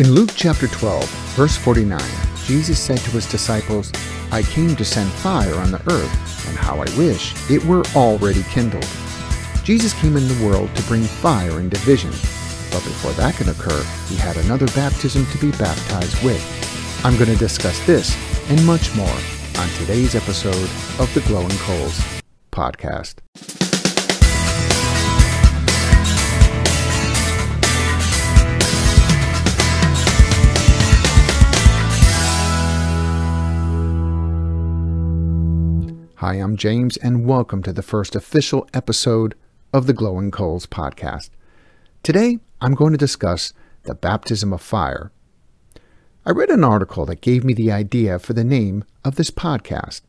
In Luke chapter 12, verse 49, Jesus said to his disciples, I came to send fire on the earth, and how I wish it were already kindled. Jesus came in the world to bring fire and division, but before that can occur, he had another baptism to be baptized with. I'm going to discuss this and much more on today's episode of the Glowing Coals podcast. Hi, I'm James, and welcome to the first official episode of the Glowing Coals podcast. Today, I'm going to discuss the baptism of fire. I read an article that gave me the idea for the name of this podcast.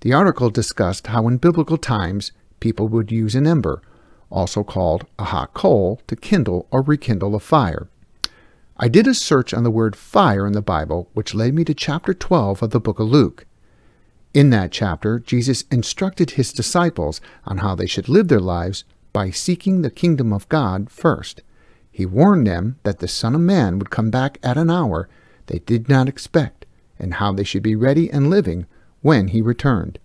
The article discussed how in biblical times people would use an ember, also called a hot coal, to kindle or rekindle a fire. I did a search on the word fire in the Bible, which led me to chapter 12 of the book of Luke. In that chapter, Jesus instructed his disciples on how they should live their lives by seeking the kingdom of God first. He warned them that the Son of Man would come back at an hour they did not expect, and how they should be ready and living when he returned.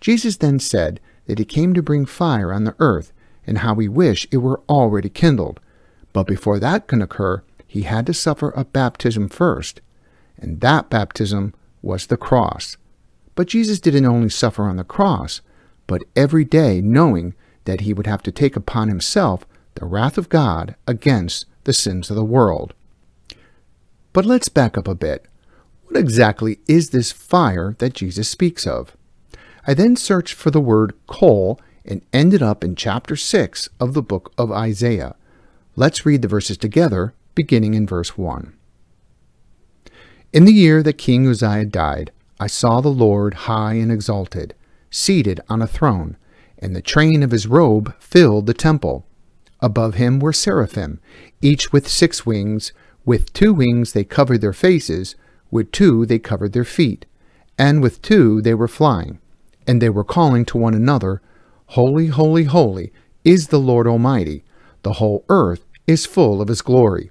Jesus then said that he came to bring fire on the earth, and how he wished it were already kindled. But before that can occur, he had to suffer a baptism first, and that baptism was the cross. But Jesus didn't only suffer on the cross, but every day knowing that he would have to take upon himself the wrath of God against the sins of the world. But let's back up a bit. What exactly is this fire that Jesus speaks of? I then searched for the word coal and ended up in chapter 6 of the book of Isaiah. Let's read the verses together, beginning in verse 1. In the year that King Uzziah died, I saw the Lord high and exalted, seated on a throne, and the train of his robe filled the temple. Above him were seraphim, each with six wings. With two wings they covered their faces, with two they covered their feet, and with two they were flying. And they were calling to one another, Holy, holy, holy is the Lord Almighty. The whole earth is full of his glory.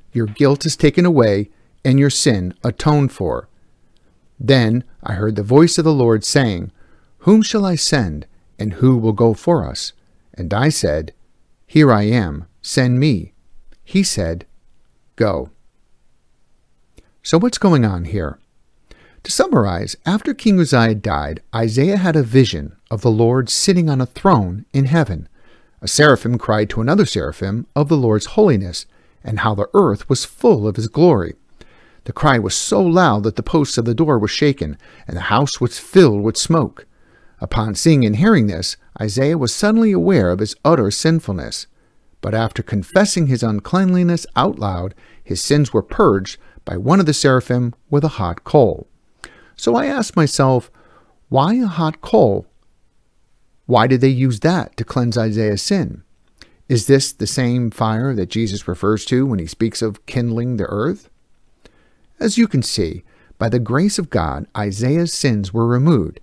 your guilt is taken away, and your sin atoned for. Then I heard the voice of the Lord saying, Whom shall I send, and who will go for us? And I said, Here I am, send me. He said, Go. So what's going on here? To summarize, after King Uzziah died, Isaiah had a vision of the Lord sitting on a throne in heaven. A seraphim cried to another seraphim of the Lord's holiness, and how the earth was full of his glory. The cry was so loud that the posts of the door were shaken, and the house was filled with smoke. Upon seeing and hearing this, Isaiah was suddenly aware of his utter sinfulness. But after confessing his uncleanliness out loud, his sins were purged by one of the seraphim with a hot coal. So I asked myself, why a hot coal? Why did they use that to cleanse Isaiah's sin? Is this the same fire that Jesus refers to when he speaks of kindling the earth? As you can see, by the grace of God, Isaiah's sins were removed,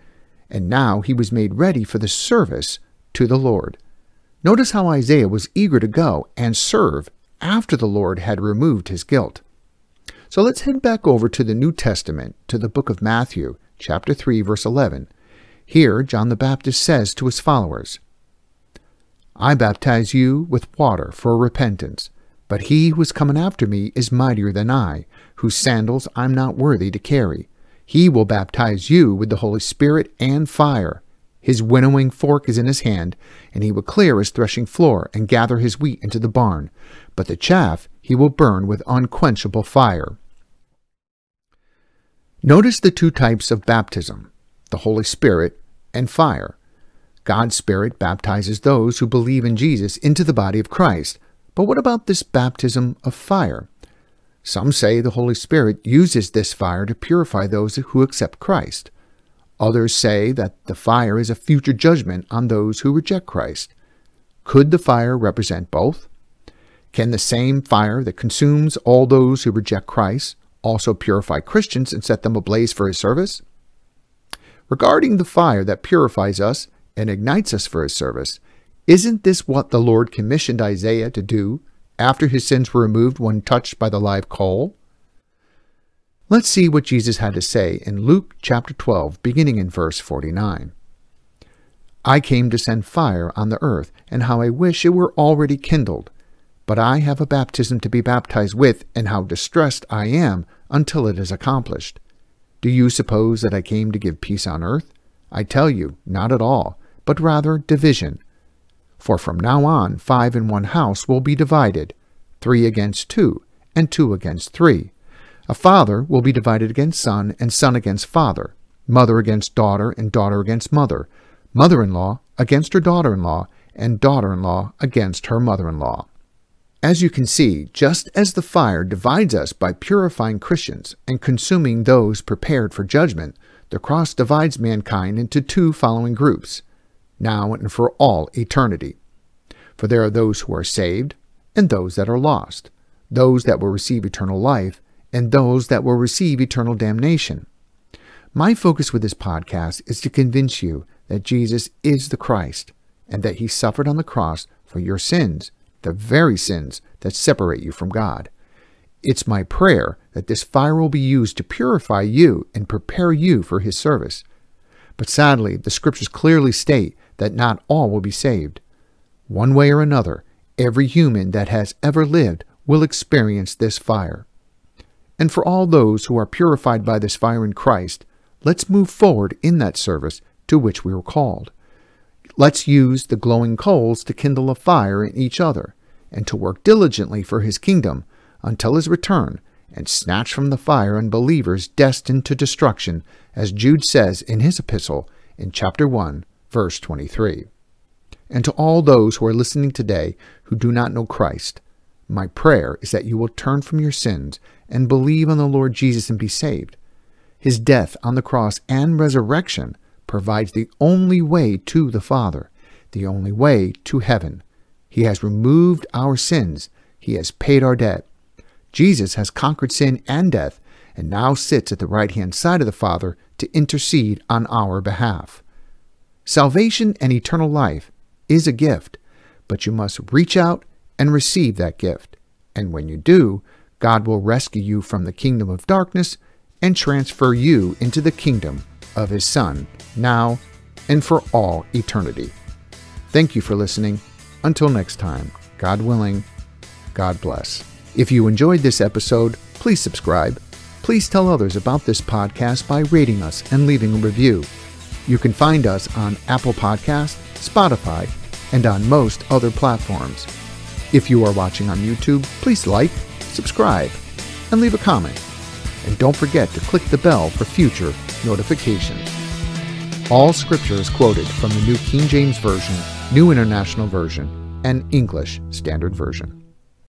and now he was made ready for the service to the Lord. Notice how Isaiah was eager to go and serve after the Lord had removed his guilt. So let's head back over to the New Testament, to the book of Matthew, chapter 3, verse 11. Here, John the Baptist says to his followers, I baptize you with water for repentance, but he who is coming after me is mightier than I, whose sandals I'm not worthy to carry. He will baptize you with the Holy Spirit and fire. His winnowing fork is in his hand, and he will clear his threshing floor and gather his wheat into the barn, but the chaff he will burn with unquenchable fire. Notice the two types of baptism the Holy Spirit and fire. God's Spirit baptizes those who believe in Jesus into the body of Christ. But what about this baptism of fire? Some say the Holy Spirit uses this fire to purify those who accept Christ. Others say that the fire is a future judgment on those who reject Christ. Could the fire represent both? Can the same fire that consumes all those who reject Christ also purify Christians and set them ablaze for his service? Regarding the fire that purifies us and ignites us for his service, isn't this what the Lord commissioned Isaiah to do after his sins were removed when touched by the live coal? Let's see what Jesus had to say in Luke chapter 12, beginning in verse 49. I came to send fire on the earth, and how I wish it were already kindled. But I have a baptism to be baptized with, and how distressed I am until it is accomplished. Do you suppose that I came to give peace on earth? I tell you, not at all, but rather division. For from now on five in one house will be divided, three against two, and two against three. A father will be divided against son, and son against father, mother against daughter, and daughter against mother, mother in law against her daughter in law, and daughter in law against her mother in law. As you can see, just as the fire divides us by purifying Christians and consuming those prepared for judgment, the cross divides mankind into two following groups, now and for all eternity. For there are those who are saved and those that are lost, those that will receive eternal life and those that will receive eternal damnation. My focus with this podcast is to convince you that Jesus is the Christ and that he suffered on the cross for your sins the very sins that separate you from God. It's my prayer that this fire will be used to purify you and prepare you for His service. But sadly, the scriptures clearly state that not all will be saved. One way or another, every human that has ever lived will experience this fire. And for all those who are purified by this fire in Christ, let's move forward in that service to which we were called. Let's use the glowing coals to kindle a fire in each other, and to work diligently for his kingdom until his return, and snatch from the fire unbelievers destined to destruction, as Jude says in his epistle in chapter 1, verse 23. And to all those who are listening today who do not know Christ, my prayer is that you will turn from your sins and believe on the Lord Jesus and be saved. His death on the cross and resurrection provides the only way to the Father, the only way to heaven. He has removed our sins. He has paid our debt. Jesus has conquered sin and death and now sits at the right hand side of the Father to intercede on our behalf. Salvation and eternal life is a gift, but you must reach out and receive that gift. And when you do, God will rescue you from the kingdom of darkness and transfer you into the kingdom of His Son, now and for all eternity. Thank you for listening. Until next time, God willing, God bless. If you enjoyed this episode, please subscribe. Please tell others about this podcast by rating us and leaving a review. You can find us on Apple Podcast, Spotify, and on most other platforms. If you are watching on YouTube, please like, subscribe, and leave a comment. And don't forget to click the bell for future notifications. All scripture is quoted from the New King James Version, New International Version, and English Standard Version.